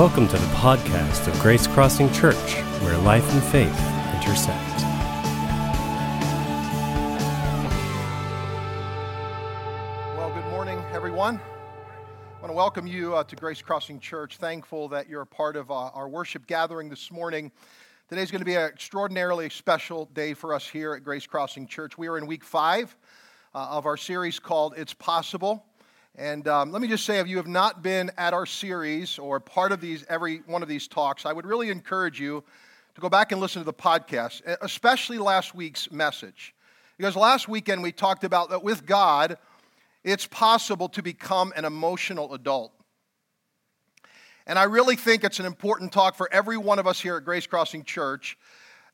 Welcome to the podcast of Grace Crossing Church, where life and faith intersect. Well, good morning, everyone. I want to welcome you uh, to Grace Crossing Church. Thankful that you're a part of uh, our worship gathering this morning. Today's going to be an extraordinarily special day for us here at Grace Crossing Church. We are in week five uh, of our series called It's Possible. And um, let me just say, if you have not been at our series or part of these, every one of these talks, I would really encourage you to go back and listen to the podcast, especially last week's message. Because last weekend we talked about that with God, it's possible to become an emotional adult. And I really think it's an important talk for every one of us here at Grace Crossing Church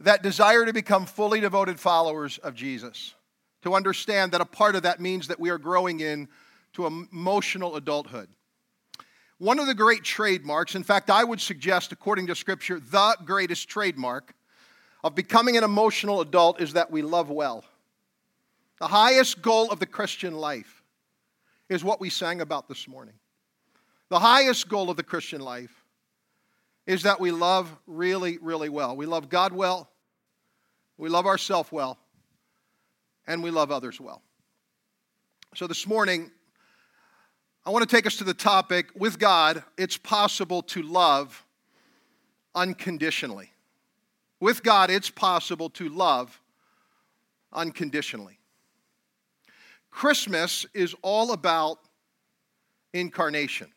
that desire to become fully devoted followers of Jesus. To understand that a part of that means that we are growing in to emotional adulthood. One of the great trademarks, in fact, I would suggest, according to Scripture, the greatest trademark of becoming an emotional adult is that we love well. The highest goal of the Christian life is what we sang about this morning. The highest goal of the Christian life is that we love really, really well. We love God well, we love ourselves well, and we love others well. So this morning, I want to take us to the topic with God, it's possible to love unconditionally. With God, it's possible to love unconditionally. Christmas is all about incarnation.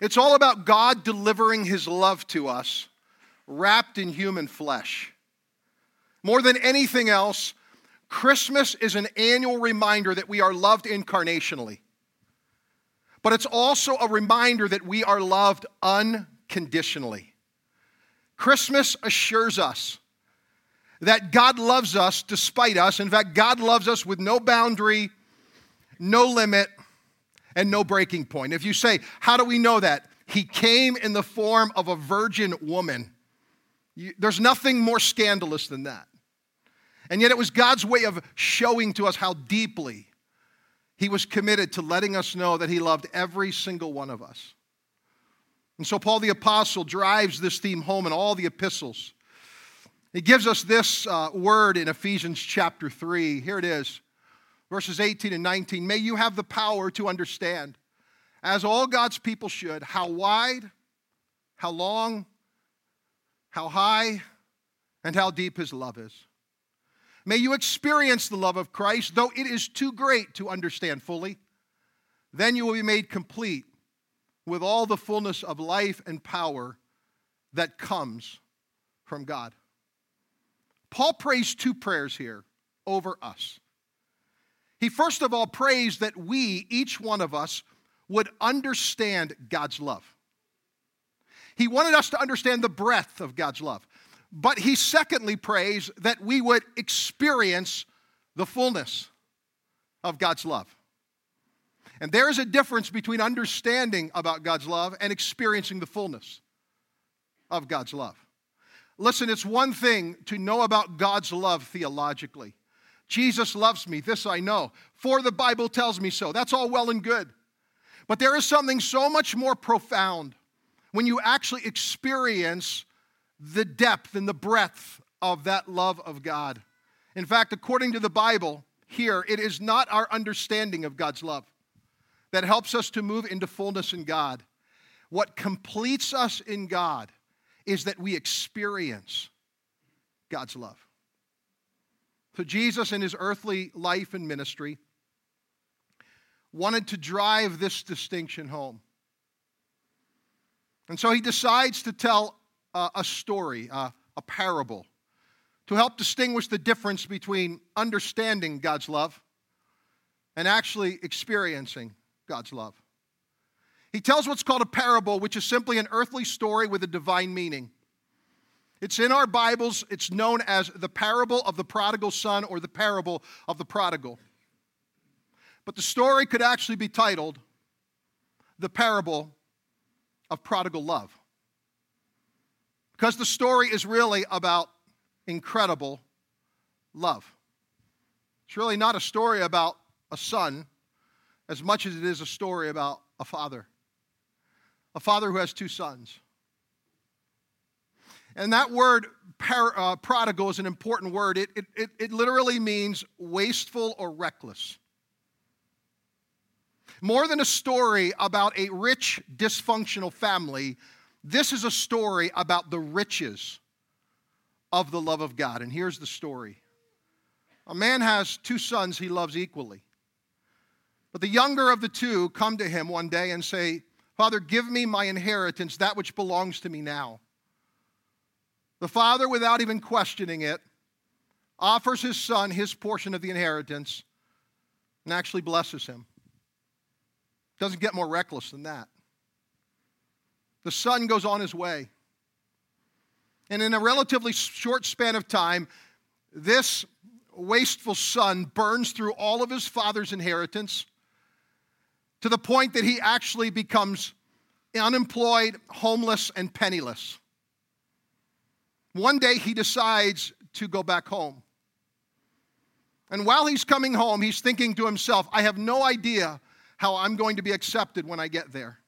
It's all about God delivering his love to us, wrapped in human flesh. More than anything else, Christmas is an annual reminder that we are loved incarnationally. But it's also a reminder that we are loved unconditionally. Christmas assures us that God loves us despite us. In fact, God loves us with no boundary, no limit, and no breaking point. If you say, How do we know that? He came in the form of a virgin woman. there's nothing more scandalous than that. And yet, it was God's way of showing to us how deeply he was committed to letting us know that he loved every single one of us. And so, Paul the Apostle drives this theme home in all the epistles. He gives us this uh, word in Ephesians chapter 3. Here it is, verses 18 and 19. May you have the power to understand, as all God's people should, how wide, how long, how high, and how deep his love is May you experience the love of Christ, though it is too great to understand fully. Then you will be made complete with all the fullness of life and power that comes from God. Paul prays two prayers here over us. He first of all prays that we, each one of us, would understand God's love. He wanted us to understand the breadth of God's love. But he secondly prays that we would experience the fullness of God's love. And there is a difference between understanding about God's love and experiencing the fullness of God's love. Listen, it's one thing to know about God's love theologically. Jesus loves me, this I know, for the Bible tells me so. That's all well and good. But there is something so much more profound when you actually experience the depth and the breadth of that love of God. In fact, according to the Bible, here, it is not our understanding of God's love that helps us to move into fullness in God. What completes us in God is that we experience God's love. So, Jesus, in his earthly life and ministry, wanted to drive this distinction home. And so he decides to tell uh, a story, uh, a parable, to help distinguish the difference between understanding God's love and actually experiencing God's love. He tells what's called a parable, which is simply an earthly story with a divine meaning. It's in our Bibles, it's known as the parable of the prodigal son or the parable of the prodigal. But the story could actually be titled the parable of prodigal love. Because the story is really about incredible love. It's really not a story about a son as much as it is a story about a father. a father who has two sons. And that word par, uh, prodigal is an important word. It, it, it, it literally means wasteful or reckless. More than a story about a rich, dysfunctional family, this is a story about the riches of the love of God. And here's the story a man has two sons he loves equally. But the younger of the two come to him one day and say, Father, give me my inheritance, that which belongs to me now. The father, without even questioning it, offers his son his portion of the inheritance and actually blesses him. Doesn't get more reckless than that. The son goes on his way. And in a relatively short span of time, this wasteful son burns through all of his father's inheritance to the point that he actually becomes unemployed, homeless, and penniless. One day he decides to go back home. And while he's coming home, he's thinking to himself, I have no idea how I'm going to be accepted when I get there.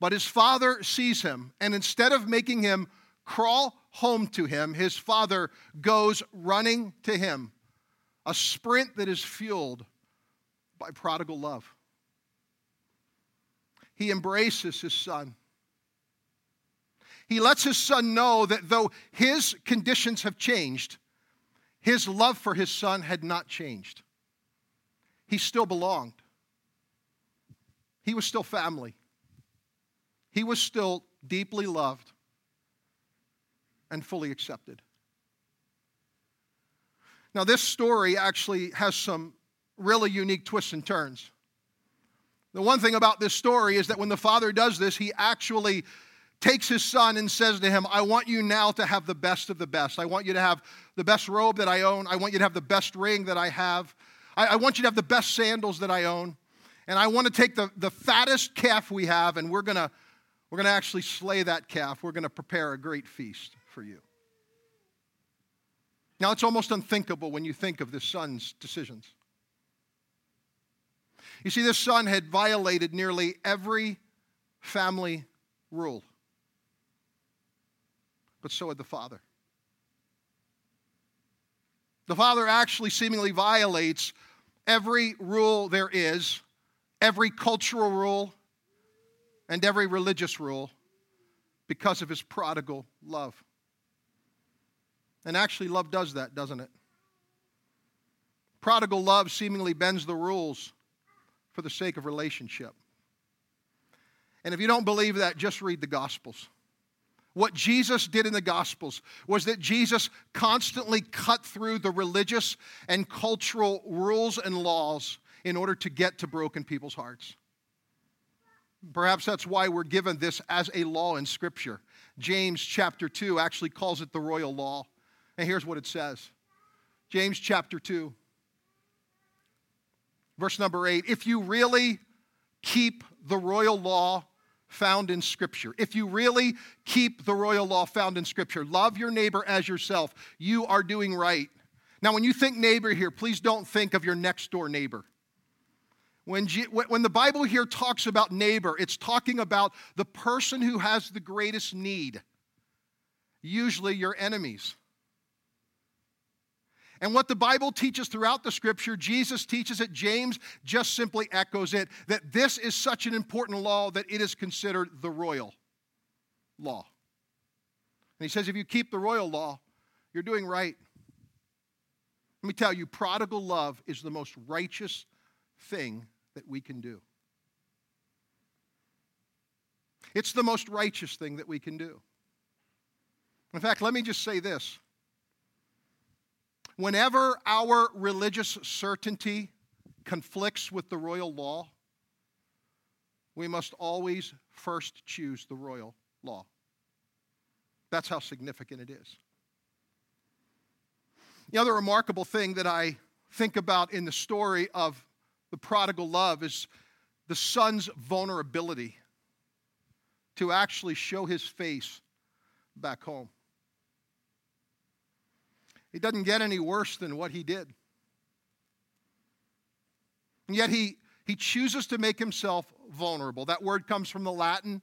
But his father sees him, and instead of making him crawl home to him, his father goes running to him, a sprint that is fueled by prodigal love he embraces his son. He lets his son know that though his conditions have changed, his love for his son had not changed. He still belonged. He was still family. He was still deeply loved and fully accepted. Now, this story actually has some really unique twists and turns. The one thing about this story is that when the father does this, he actually takes his son and says to him, I want you now to have the best of the best. I want you to have the best robe that I own. I want you to have the best ring that I have. I, I want you to have the best sandals that I own. And I want to take the, the fattest calf we have, and we're going to we're going to actually slay that calf. We're going to prepare a great feast for you. Now, it's almost unthinkable when you think of this son's decisions. You see, this son had violated nearly every family rule, but so had the father. The father actually seemingly violates every rule there is, every cultural rule, and every religious rule because of his prodigal love. And actually, love does that, doesn't it? Prodigal love seemingly bends the rules for the sake of relationship. And if you don't believe that, just read the Gospels. What Jesus did in the Gospels was that Jesus constantly cut through the religious and cultural rules and laws in order to get to broken people's hearts. Perhaps that's why we're given this as a law in Scripture. James chapter 2 actually calls it the royal law. And here's what it says James chapter 2, verse number eight, if you really keep the royal law found in Scripture, if you really keep the royal law found in Scripture, love your neighbor as yourself, you are doing right. Now, when you think neighbor here, please don't think of your next door neighbor. When, G- when the Bible here talks about neighbor, it's talking about the person who has the greatest need, usually your enemies. And what the Bible teaches throughout the scripture, Jesus teaches it, James just simply echoes it that this is such an important law that it is considered the royal law. And he says, if you keep the royal law, you're doing right. Let me tell you, prodigal love is the most righteous thing that we can do. It's the most righteous thing that we can do. In fact, let me just say this Whenever our religious certainty conflicts with the royal law, we must always first choose the royal law. That's how significant it is. The other remarkable thing that I think about in the story of the prodigal love is the son's vulnerability to actually show his face back home. It doesn't get any worse than what he did. And yet he, he chooses to make himself vulnerable. That word comes from the Latin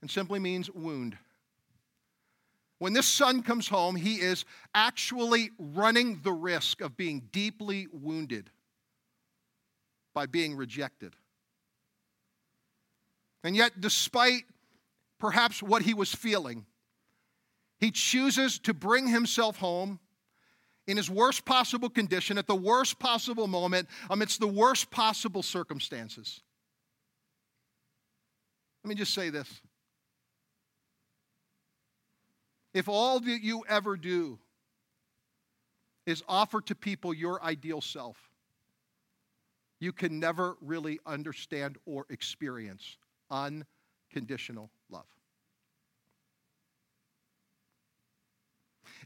and simply means wound. When this son comes home, he is actually running the risk of being deeply wounded by being rejected. And yet, despite perhaps what he was feeling, he chooses to bring himself home in his worst possible condition, at the worst possible moment, amidst the worst possible circumstances. Let me just say this. If all that you ever do is offer to people your ideal self, you can never really understand or experience unconditional love.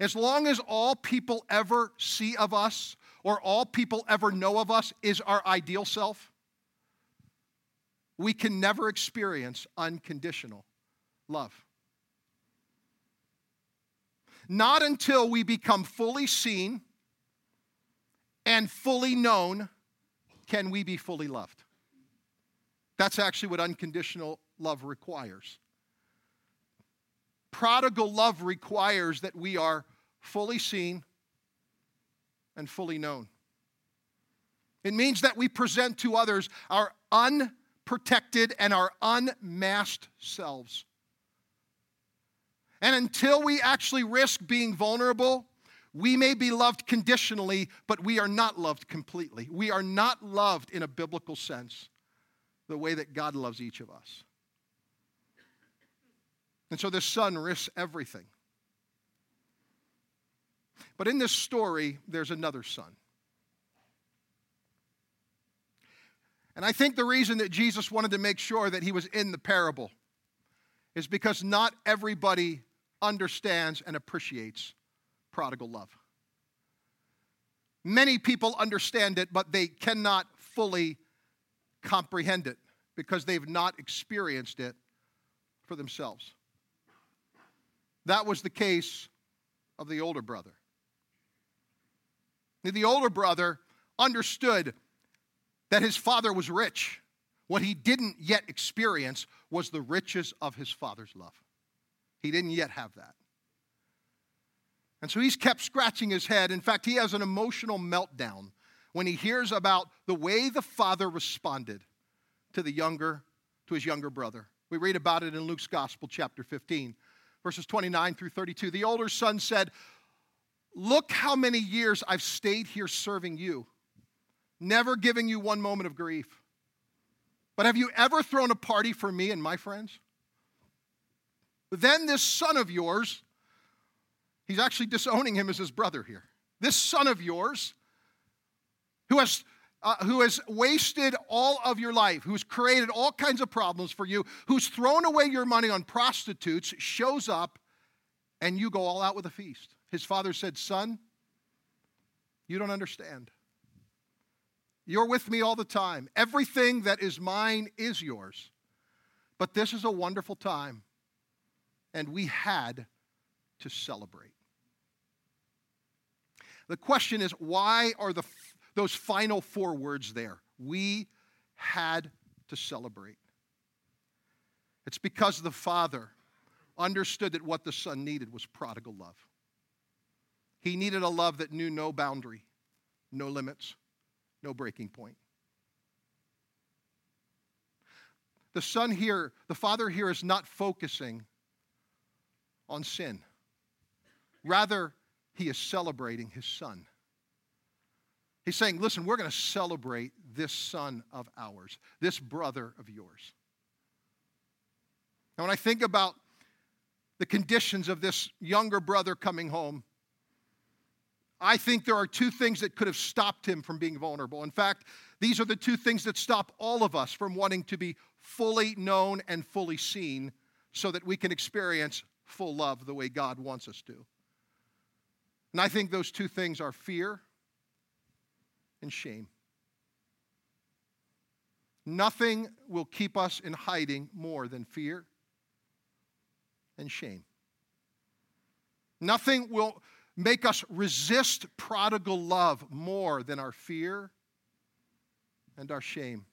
As long as all people ever see of us or all people ever know of us is our ideal self, we can never experience unconditional love. Not until we become fully seen and fully known can we be fully loved. That's actually what unconditional love requires. Prodigal love requires that we are fully seen and fully known. It means that we present to others our unprotected and our unmasked selves. And until we actually risk being vulnerable, we may be loved conditionally, but we are not loved completely. We are not loved in a biblical sense, the way that God loves each of us. And so this son risks everything. But in this story, there's another son. And I think the reason that Jesus wanted to make sure that he was in the parable is because not everybody understands and appreciates prodigal love. Many people understand it, but they cannot fully comprehend it because they've not experienced it for themselves. That was the case of the older brother. The older brother understood that his father was rich. What he didn't yet experience was the riches of his father's love. He didn't yet have that. And so he's kept scratching his head. In fact, he has an emotional meltdown when he hears about the way the father responded to the younger to his younger brother. We read about it in Luke's Gospel chapter 15 verses 29 through 32. The older son said, Look how many years I've stayed here serving you, never giving you one moment of grief. But have you ever thrown a party for me and my friends? Then this son of yours, he's actually disowning him as his brother here. This son of yours, who has uh, who has wasted all of your life, who's created all kinds of problems for you, who's thrown away your money on prostitutes, shows up and you go all out with a feast. His father said, Son, you don't understand. You're with me all the time. Everything that is mine is yours. But this is a wonderful time, and we had to celebrate. The question is why are the those final four words there. We had to celebrate. It's because the Father understood that what the Son needed was prodigal love. He needed a love that knew no boundary, no limits, no breaking point. The Son here, the Father here is not focusing on sin. Rather, he is celebrating his Son. He's saying, listen, we're going to celebrate this son of ours, this brother of yours. Now, when I think about the conditions of this younger brother coming home, I think there are two things that could have stopped him from being vulnerable. In fact, these are the two things that stop all of us from wanting to be fully known and fully seen so that we can experience full love the way God wants us to. And I think those two things are fear and shame. Nothing will keep us in hiding more than fear and shame. Nothing will make us resist prodigal love more than our fear and our shame.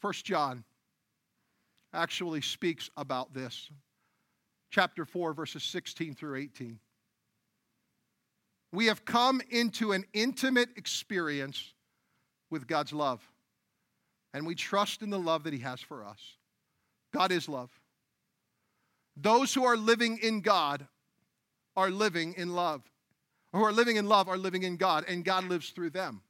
1 John actually speaks about this. Chapter 4, verses 16 through 18. We have come into an intimate experience with God's love, and we trust in the love that He has for us. God is love. Those who are living in God are living in love. Who are living in love are living in God, and God lives through them.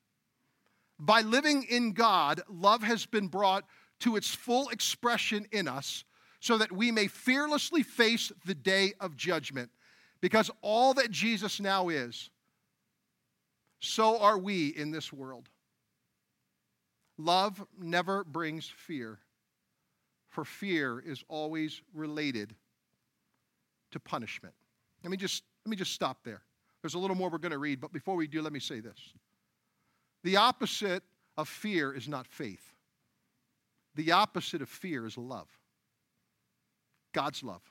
By living in God, love has been brought to its full expression in us so that we may fearlessly face the day of judgment. Because all that Jesus now is, so are we in this world. Love never brings fear, for fear is always related to punishment. Let me just, let me just stop there. There's a little more we're going to read, but before we do, let me say this. The opposite of fear is not faith. The opposite of fear is love. God's love.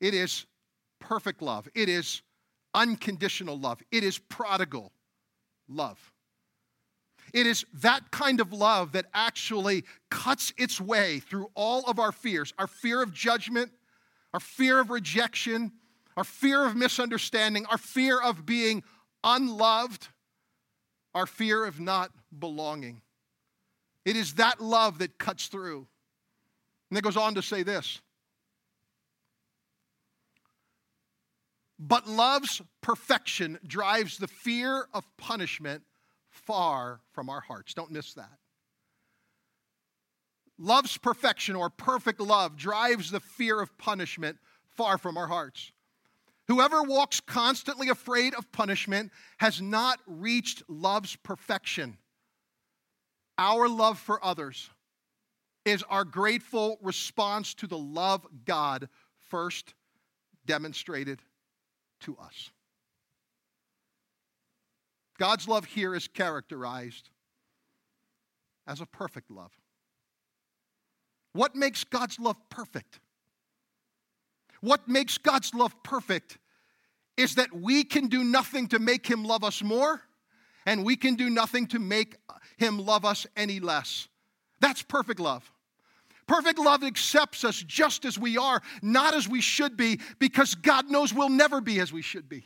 It is perfect love. It is unconditional love. It is prodigal love. It is that kind of love that actually cuts its way through all of our fears our fear of judgment, our fear of rejection, our fear of misunderstanding, our fear of being unloved, our fear of not belonging. It is that love that cuts through. And it goes on to say this. But love's perfection drives the fear of punishment far from our hearts. Don't miss that. Love's perfection or perfect love drives the fear of punishment far from our hearts. Whoever walks constantly afraid of punishment has not reached love's perfection. Our love for others is our grateful response to the love God first demonstrated to us. God's love here is characterized as a perfect love. What makes God's love perfect? What makes God's love perfect is that we can do nothing to make Him love us more, and we can do nothing to make Him love us any less. That's perfect love. Perfect love accepts us just as we are, not as we should be, because God knows we'll never be as we should be.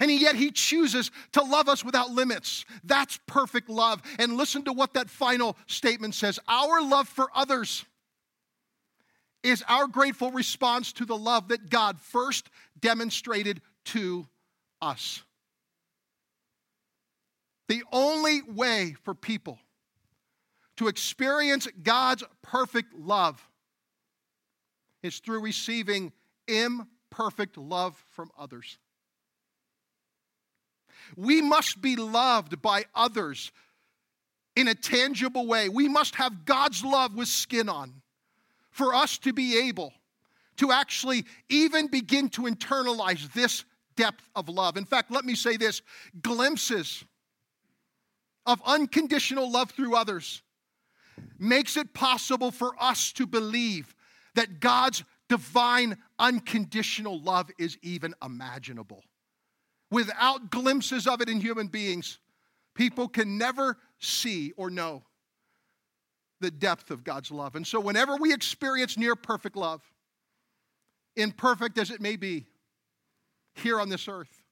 And yet he chooses to love us without limits. That's perfect love. And listen to what that final statement says Our love for others is our grateful response to the love that God first demonstrated to us. The only way for people to experience God's perfect love is through receiving imperfect love from others. We must be loved by others in a tangible way. We must have God's love with skin on for us to be able to actually even begin to internalize this depth of love. In fact, let me say this glimpses of unconditional love through others makes it possible for us to believe that God's divine unconditional love is even imaginable. Without glimpses of it in human beings, people can never see or know the depth of God's love. And so, whenever we experience near perfect love, imperfect as it may be, here on this earth,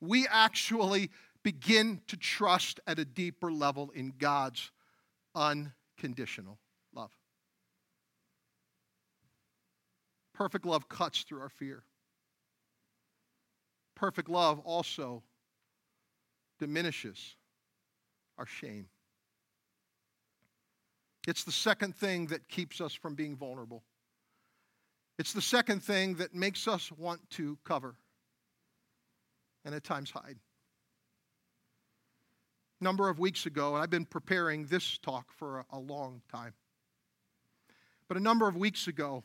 we actually begin to trust at a deeper level in God's unconditional love. Perfect love cuts through our fear. Perfect love also diminishes our shame. It's the second thing that keeps us from being vulnerable. It's the second thing that makes us want to cover and at times hide. Number of weeks ago, and I've been preparing this talk for a, a long time. But a number of weeks ago,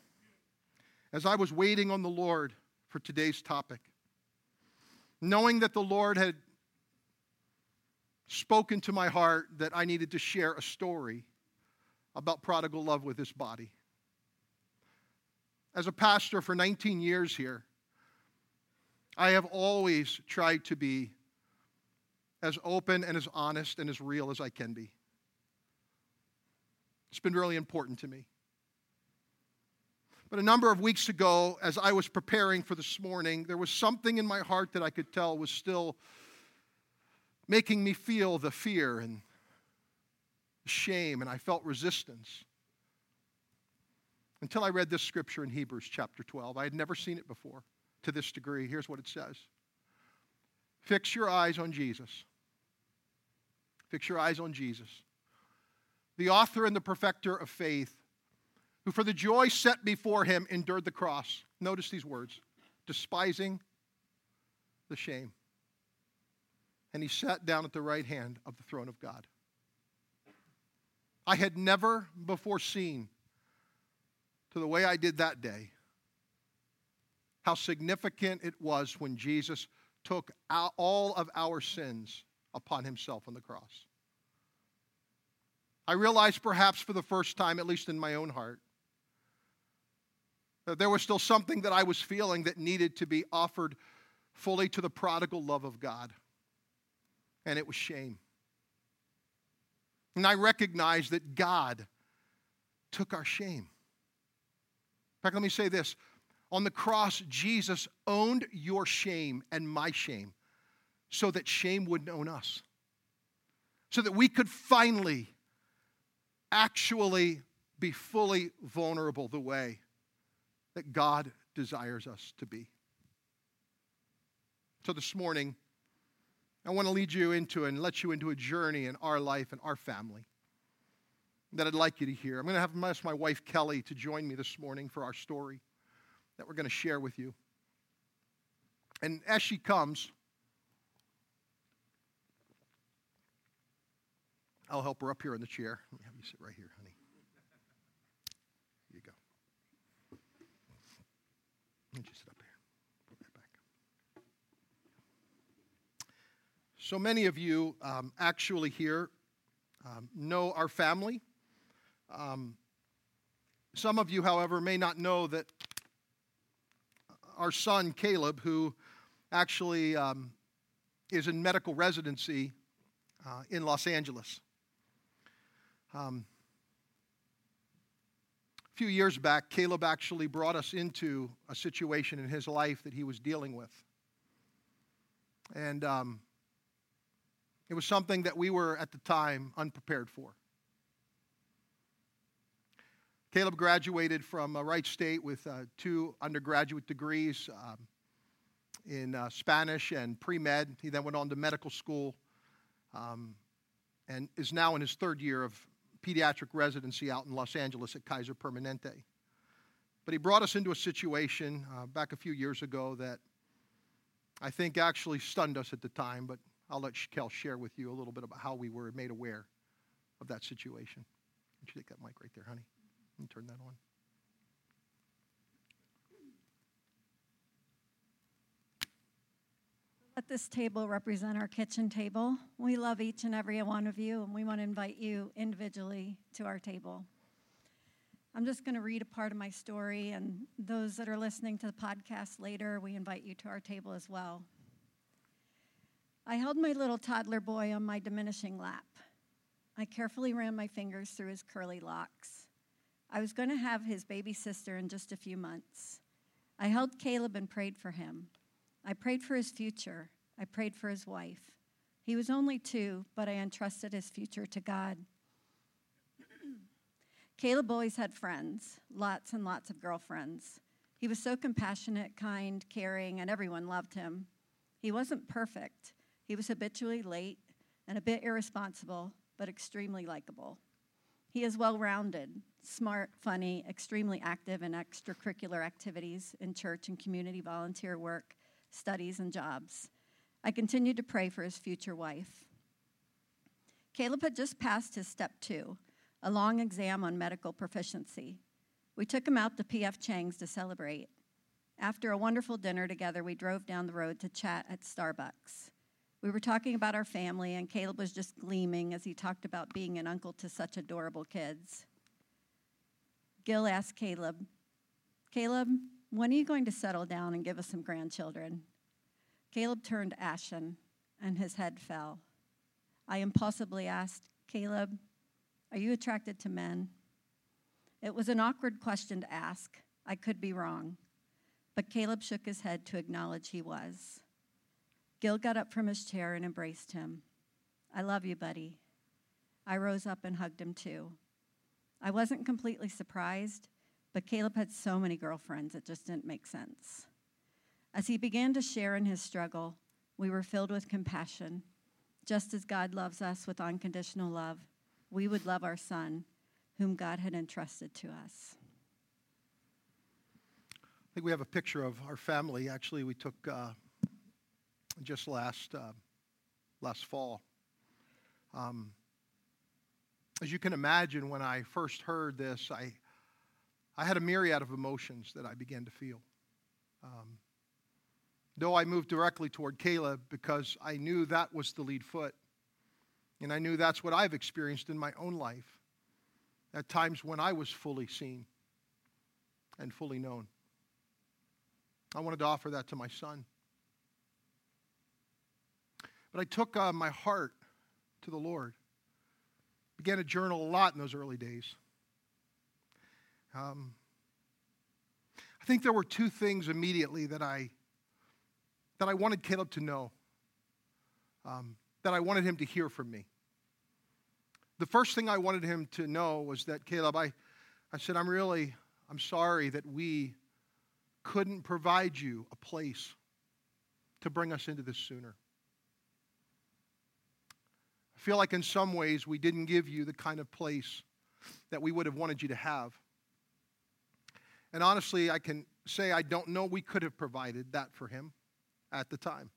as I was waiting on the Lord for today's topic, knowing that the Lord had spoken to my heart that I needed to share a story about prodigal love with this body. As a pastor for 19 years here, I have always tried to be as open and as honest and as real as I can be. It's been really important to me. But a number of weeks ago, as I was preparing for this morning, there was something in my heart that I could tell was still making me feel the fear and shame, and I felt resistance. Until I read this scripture in Hebrews chapter 12. I had never seen it before to this degree. Here's what it says Fix your eyes on Jesus. Fix your eyes on Jesus, the author and the perfecter of faith who for the joy set before him endured the cross. Notice these words despising the shame. And he sat down at the right hand of the throne of God. I had never before seen, to the way I did that day, how significant it was when Jesus took all of our sins upon himself on the cross. I realized perhaps for the first time, at least in my own heart, that there was still something that I was feeling that needed to be offered fully to the prodigal love of God. And it was shame. And I recognized that God took our shame. In fact, let me say this on the cross, Jesus owned your shame and my shame so that shame wouldn't own us. So that we could finally, actually be fully vulnerable the way that God desires us to be. So this morning, I want to lead you into and let you into a journey in our life and our family that I'd like you to hear. I'm going to have ask my wife Kelly to join me this morning for our story that we're going to share with you. And as she comes, I'll help her up here in the chair. Let me have you sit right here, honey. You go. And just sit up here. Put that back. So many of you um, actually here um, know our family. Um, some of you, however, may not know that our son Caleb, who actually um, is in medical residency uh, in Los Angeles. Um, a few years back, Caleb actually brought us into a situation in his life that he was dealing with. And um, it was something that we were at the time unprepared for. Caleb graduated from uh, Wright State with uh, two undergraduate degrees um, in uh, Spanish and pre med. He then went on to medical school um, and is now in his third year of pediatric residency out in Los Angeles at Kaiser Permanente. But he brought us into a situation uh, back a few years ago that I think actually stunned us at the time, but I'll let Kel share with you a little bit about how we were made aware of that situation. Would you take that mic right there, honey? And turn that on. Let this table represent our kitchen table. We love each and every one of you, and we want to invite you individually to our table. I'm just going to read a part of my story, and those that are listening to the podcast later, we invite you to our table as well. I held my little toddler boy on my diminishing lap. I carefully ran my fingers through his curly locks. I was going to have his baby sister in just a few months. I held Caleb and prayed for him. I prayed for his future. I prayed for his wife. He was only two, but I entrusted his future to God. Caleb always had friends, lots and lots of girlfriends. He was so compassionate, kind, caring, and everyone loved him. He wasn't perfect. He was habitually late and a bit irresponsible, but extremely likable. He is well rounded, smart, funny, extremely active in extracurricular activities in church and community volunteer work, studies, and jobs. I continued to pray for his future wife. Caleb had just passed his step two, a long exam on medical proficiency. We took him out to P.F. Chang's to celebrate. After a wonderful dinner together, we drove down the road to chat at Starbucks. We were talking about our family, and Caleb was just gleaming as he talked about being an uncle to such adorable kids. Gil asked Caleb, Caleb, when are you going to settle down and give us some grandchildren? Caleb turned ashen and his head fell. I impulsively asked, Caleb, are you attracted to men? It was an awkward question to ask. I could be wrong. But Caleb shook his head to acknowledge he was. Gil got up from his chair and embraced him. I love you, buddy. I rose up and hugged him too. I wasn't completely surprised, but Caleb had so many girlfriends, it just didn't make sense. As he began to share in his struggle, we were filled with compassion. Just as God loves us with unconditional love, we would love our son, whom God had entrusted to us. I think we have a picture of our family. Actually, we took uh, just last uh, last fall. Um, as you can imagine, when I first heard this, I I had a myriad of emotions that I began to feel. Um, though I moved directly toward Caleb because I knew that was the lead foot, and I knew that's what I've experienced in my own life. At times when I was fully seen and fully known. I wanted to offer that to my son. But I took uh, my heart to the Lord. Began to journal a lot in those early days. Um, I think there were two things immediately that I that I wanted Caleb to know. Um, that I wanted him to hear from me. The first thing I wanted him to know was that Caleb, I, I said, I'm really, I'm sorry that we couldn't provide you a place to bring us into this sooner. I feel like in some ways we didn't give you the kind of place that we would have wanted you to have. And honestly, I can say I don't know we could have provided that for him at the time.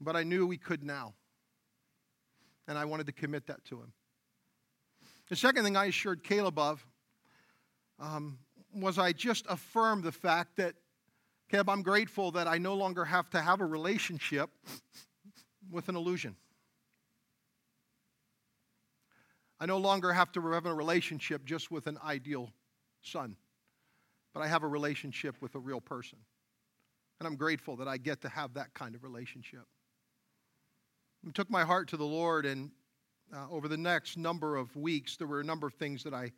But I knew we could now. And I wanted to commit that to him. The second thing I assured Caleb of um, was I just affirmed the fact that, Caleb, I'm grateful that I no longer have to have a relationship with an illusion. I no longer have to have a relationship just with an ideal son, but I have a relationship with a real person. And I'm grateful that I get to have that kind of relationship. I took my heart to the Lord, and uh, over the next number of weeks, there were a number of things that I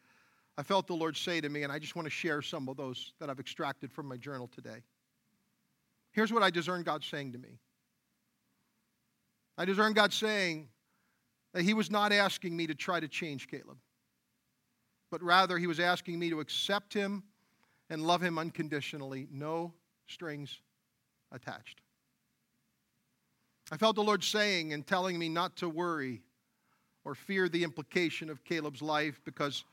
I felt the Lord say to me, and I just want to share some of those that I've extracted from my journal today. Here's what I discern God saying to me I discern God saying that He was not asking me to try to change Caleb, but rather He was asking me to accept Him and love Him unconditionally, no strings attached. I felt the Lord saying and telling me not to worry or fear the implication of Caleb's life because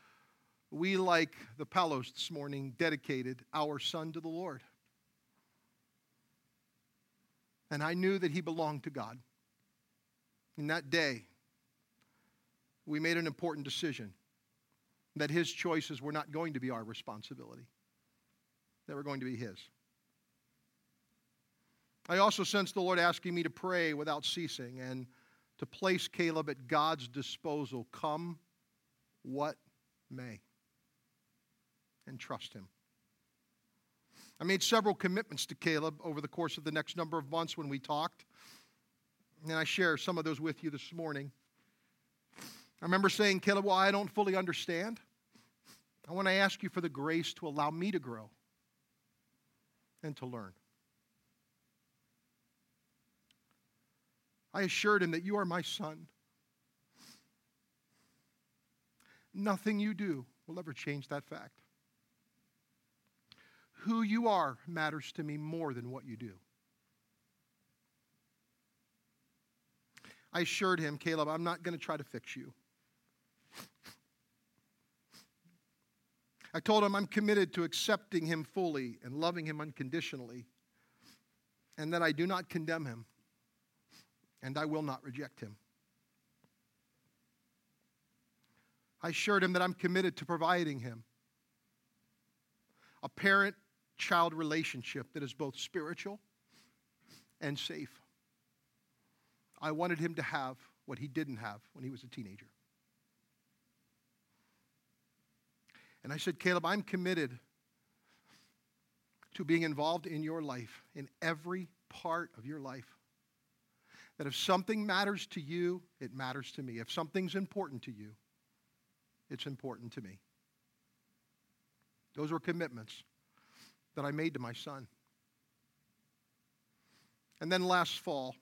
we, like the Palos this morning, dedicated our son to the Lord. And I knew that he belonged to God. In that day, we made an important decision that his choices were not going to be our responsibility, they were going to be his. I also sensed the Lord asking me to pray without ceasing and to place Caleb at God's disposal, come what may and trust him. I made several commitments to Caleb over the course of the next number of months when we talked, and I share some of those with you this morning. I remember saying, Caleb, well, I don't fully understand. I want to ask you for the grace to allow me to grow and to learn. I assured him that you are my son. Nothing you do will ever change that fact who you are matters to me more than what you do. I assured him, Caleb, I'm not going to try to fix you. I told him I'm committed to accepting him fully and loving him unconditionally, and that I do not condemn him, and I will not reject him. I assured him that I'm committed to providing him a parent child relationship that is both spiritual and safe. I wanted him to have what he didn't have when he was a teenager. And I said, Caleb, I'm committed to being involved in your life, in every part of your life. That if something matters to you, it matters to me. If something's important to you, it's important to me. Those were commitments that I made to my son. And then last fall,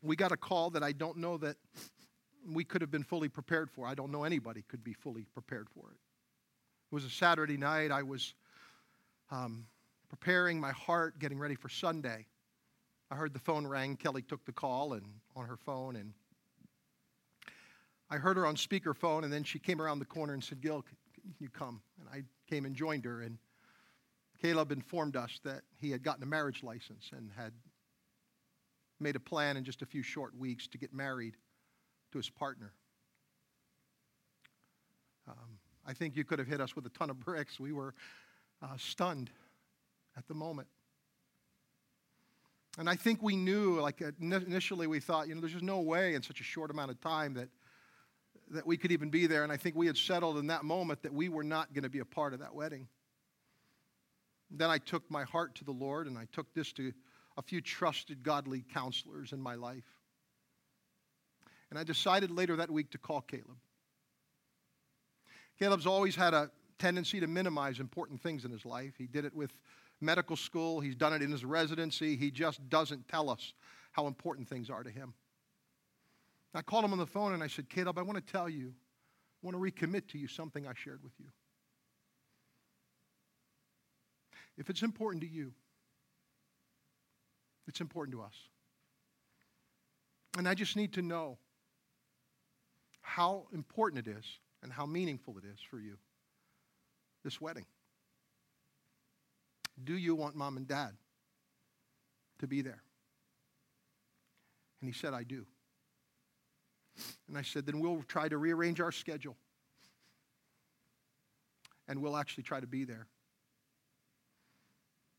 we got a call that I don't know that we could have been fully prepared for. I don't know anybody could be fully prepared for it. It was a Saturday night. I was um, preparing my heart, getting ready for Sunday. I heard the phone ring. Kelly took the call and on her phone, and I heard her on speakerphone, and then she came around the corner and said, "Gil, can you come?" And I came and joined her, and Caleb informed us that he had gotten a marriage license and had made a plan in just a few short weeks to get married to his partner. Um, I think you could have hit us with a ton of bricks. We were uh, stunned at the moment. And I think we knew, like initially, we thought, you know, there's just no way in such a short amount of time that that we could even be there. And I think we had settled in that moment that we were not going to be a part of that wedding. Then I took my heart to the Lord and I took this to a few trusted godly counselors in my life. And I decided later that week to call Caleb. Caleb's always had a tendency to minimize important things in his life. He did it with medical school, he's done it in his residency. He just doesn't tell us how important things are to him. I called him on the phone and I said, Caleb, I want to tell you, I want to recommit to you something I shared with you. If it's important to you, it's important to us. And I just need to know how important it is and how meaningful it is for you, this wedding. Do you want mom and dad to be there? And he said, I do. And I said, then we'll try to rearrange our schedule. And we'll actually try to be there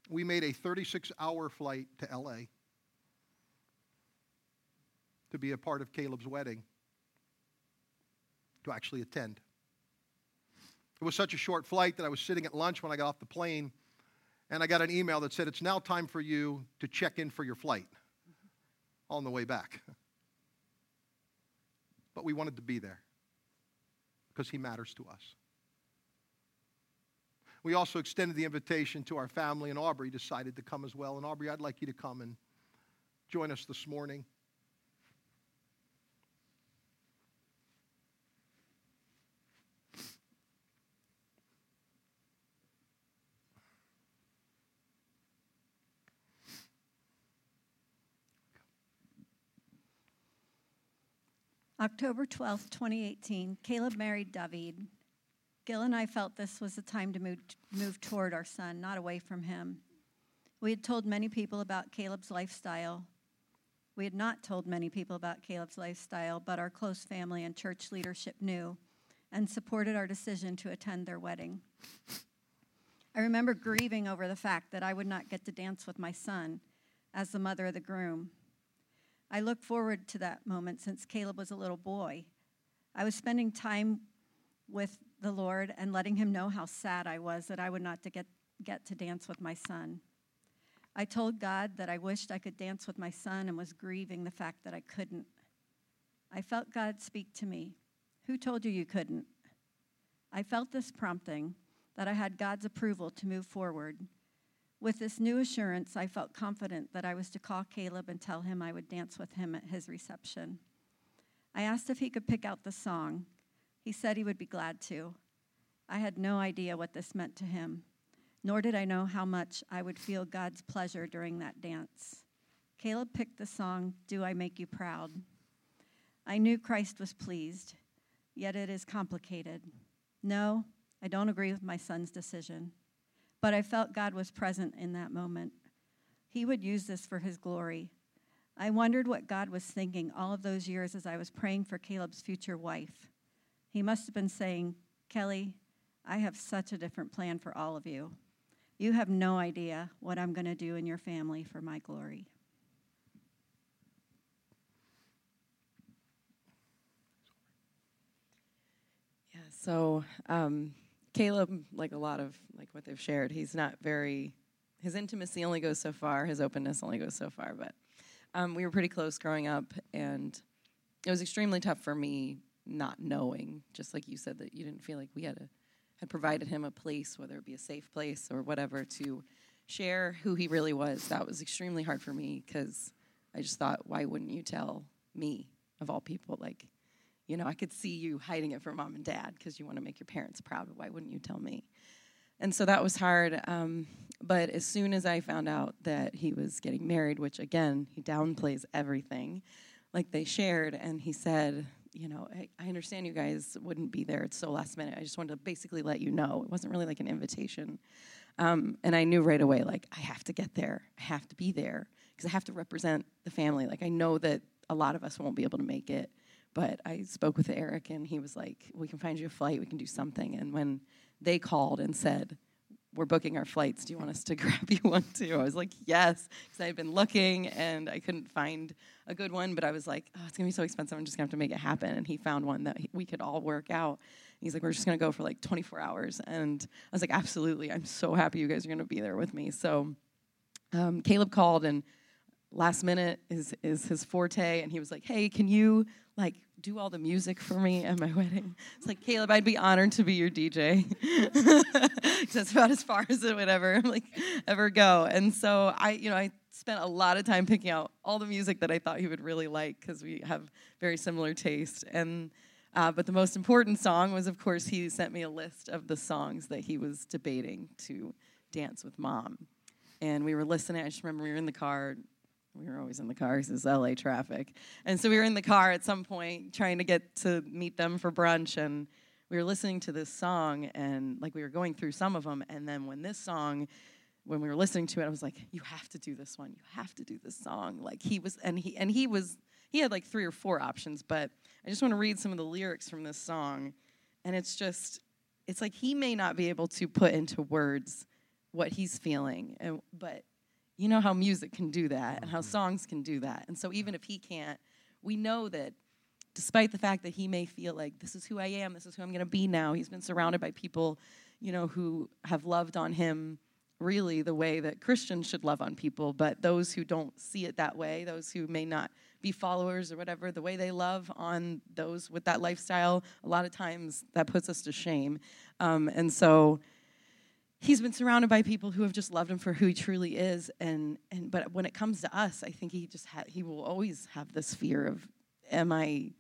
we made a 36 hour flight to LA to be a part of Caleb's wedding, to actually attend. It was such a short flight that I was sitting at lunch when I got off the plane, and I got an email that said, It's now time for you to check in for your flight on the way back. But we wanted to be there because he matters to us. We also extended the invitation to our family, and Aubrey decided to come as well. And Aubrey, I'd like you to come and join us this morning. October 12th, 2018, Caleb married David, Gil and I felt this was the time to move, move toward our son, not away from him. We had told many people about Caleb's lifestyle. We had not told many people about Caleb's lifestyle, but our close family and church leadership knew and supported our decision to attend their wedding. I remember grieving over the fact that I would not get to dance with my son as the mother of the groom. I look forward to that moment since Caleb was a little boy. I was spending time with the Lord and letting him know how sad I was that I would not to get, get to dance with my son. I told God that I wished I could dance with my son and was grieving the fact that I couldn't. I felt God speak to me. Who told you you couldn't? I felt this prompting that I had God's approval to move forward. With this new assurance, I felt confident that I was to call Caleb and tell him I would dance with him at his reception. I asked if he could pick out the song, he said he would be glad to. I had no idea what this meant to him, nor did I know how much I would feel God's pleasure during that dance. Caleb picked the song, Do I Make You Proud? I knew Christ was pleased, yet it is complicated. No, I don't agree with my son's decision, but I felt God was present in that moment. He would use this for his glory. I wondered what God was thinking all of those years as I was praying for Caleb's future wife. He must have been saying, Kelly, I have such a different plan for all of you. You have no idea what I'm going to do in your family for my glory. Yeah, so um, Caleb, like a lot of like what they've shared, he's not very. His intimacy only goes so far. His openness only goes so far. But um, we were pretty close growing up, and it was extremely tough for me not knowing, just like you said that you didn't feel like we had a had provided him a place, whether it be a safe place or whatever, to share who he really was. That was extremely hard for me because I just thought, why wouldn't you tell me, of all people? Like, you know, I could see you hiding it from mom and dad because you want to make your parents proud, why wouldn't you tell me? And so that was hard. Um, but as soon as I found out that he was getting married, which again, he downplays everything, like they shared, and he said, you know, I, I understand you guys wouldn't be there. It's so last minute. I just wanted to basically let you know. It wasn't really like an invitation. Um, and I knew right away, like, I have to get there. I have to be there because I have to represent the family. Like, I know that a lot of us won't be able to make it. But I spoke with Eric, and he was like, We can find you a flight, we can do something. And when they called and said, we're booking our flights. Do you want us to grab you one too? I was like, yes, because I had been looking and I couldn't find a good one, but I was like, oh, it's gonna be so expensive. I'm just gonna have to make it happen. And he found one that we could all work out. He's like, we're just gonna go for like 24 hours. And I was like, absolutely. I'm so happy you guys are gonna be there with me. So um, Caleb called and last minute is is his forte, and he was like, hey, can you like do all the music for me at my wedding. It's like, Caleb, I'd be honored to be your DJ. That's about as far as it would ever like ever go. And so I, you know, I spent a lot of time picking out all the music that I thought he would really like because we have very similar taste. And uh, but the most important song was, of course, he sent me a list of the songs that he was debating to dance with mom. And we were listening. I just remember we were in the car we were always in the car because it's LA traffic. And so we were in the car at some point trying to get to meet them for brunch. And we were listening to this song and like we were going through some of them. And then when this song, when we were listening to it, I was like, you have to do this one. You have to do this song. Like he was, and he, and he was, he had like three or four options, but I just want to read some of the lyrics from this song. And it's just, it's like he may not be able to put into words what he's feeling, and, but you know how music can do that and how mm-hmm. songs can do that. And so even if he can't, we know that despite the fact that he may feel like this is who I am, this is who I'm going to be now, he's been surrounded by people, you know, who have loved on him really the way that Christians should love on people, but those who don't see it that way, those who may not be followers or whatever, the way they love on those with that lifestyle, a lot of times that puts us to shame. Um, and so he's been surrounded by people who have just loved him for who he truly is. And and but when it comes to us i think he just ha- he will always have this fear of am i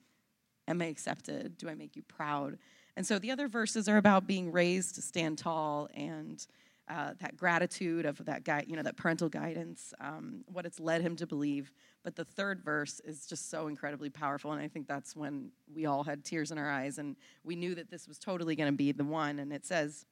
am i accepted? Do i make you proud? And so the other verses are about being raised to stand tall and uh, that gratitude of that guy you know that parental guidance um, what it's led him to believe. But the third verse is just so incredibly powerful and i think that's when we all had tears in our eyes and we knew that this was totally going to be the one. And it says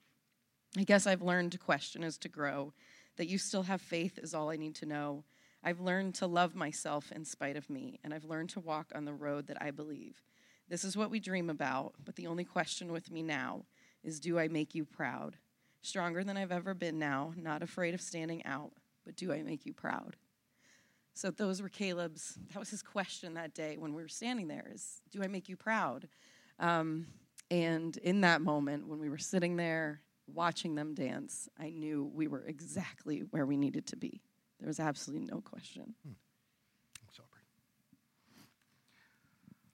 I guess I've learned to question as to grow. That you still have faith is all I need to know. I've learned to love myself in spite of me, and I've learned to walk on the road that I believe. This is what we dream about, but the only question with me now is do I make you proud? Stronger than I've ever been now, not afraid of standing out, but do I make you proud? So those were Caleb's, that was his question that day when we were standing there is, do I make you proud? Um, and in that moment, when we were sitting there watching them dance, I knew we were exactly where we needed to be. There was absolutely no question. Hmm.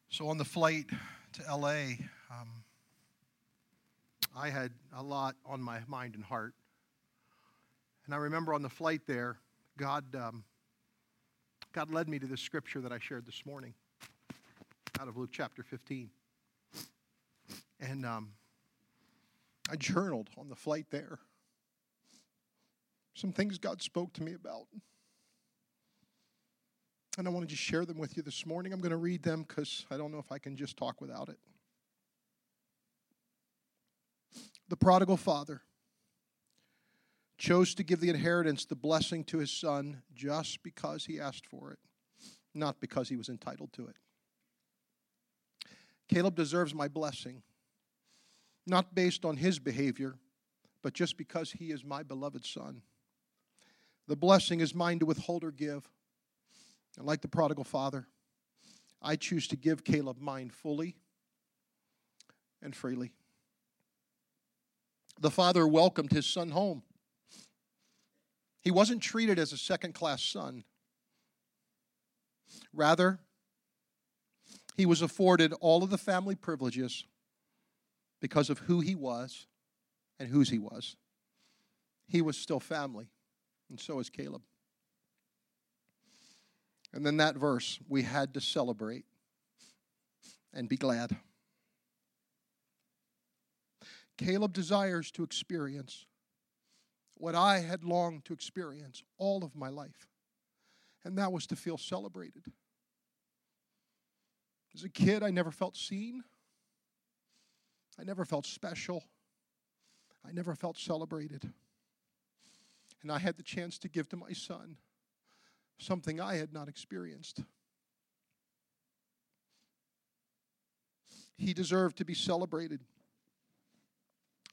So on the flight to LA, um, I had a lot on my mind and heart. And I remember on the flight there, God, um, God led me to the scripture that I shared this morning out of Luke chapter 15. And um, I journaled on the flight there. Some things God spoke to me about. And I want to share them with you this morning. I'm going to read them because I don't know if I can just talk without it. The prodigal father chose to give the inheritance, the blessing to his son, just because he asked for it, not because he was entitled to it. Caleb deserves my blessing not based on his behavior, but just because he is my beloved son. The blessing is mine to withhold or give. And like the prodigal father, I choose to give Caleb mine fully and freely. The father welcomed his son home. He wasn't treated as a second class son. Rather, he was afforded all of the family privileges because of who he was and whose he was, he was still family, and so is Caleb. And then that verse, we had to celebrate and be glad. Caleb desires to experience what I had longed to experience all of my life, and that was to feel celebrated. As a kid, I never felt seen, I never felt special, I never felt celebrated. And I had the chance to give to my son something I had not experienced. He deserved to be celebrated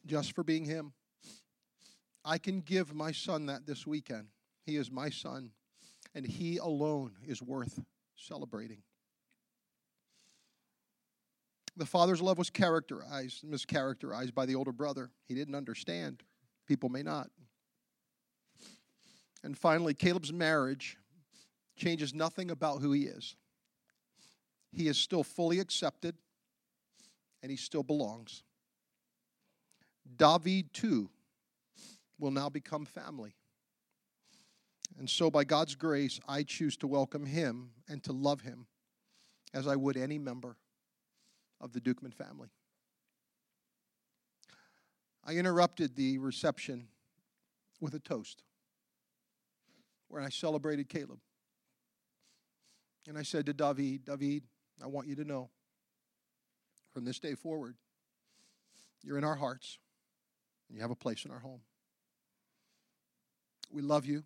just for being him. I can give my son that this weekend. He is my son, and he alone is worth celebrating. The father's love was characterized, mischaracterized by the older brother. He didn't understand. People may not. And finally, Caleb's marriage changes nothing about who he is. He is still fully accepted, and he still belongs. David, too, will now become family. And so, by God's grace, I choose to welcome him and to love him as I would any member of the Dukeman family. I interrupted the reception with a toast where I celebrated Caleb. And I said to David, David, I want you to know from this day forward, you're in our hearts and you have a place in our home. We love you.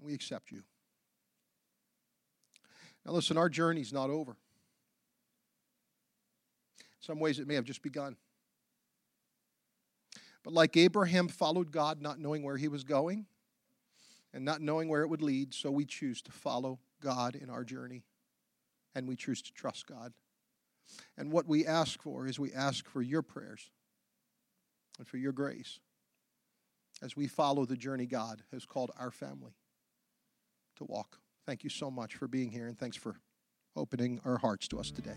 We accept you. Now, listen, our journey's not over. Some ways, it may have just begun. But like Abraham followed God, not knowing where he was going and not knowing where it would lead, so we choose to follow God in our journey and we choose to trust God. And what we ask for is we ask for your prayers and for your grace as we follow the journey God has called our family to walk. Thank you so much for being here, and thanks for opening our hearts to us today.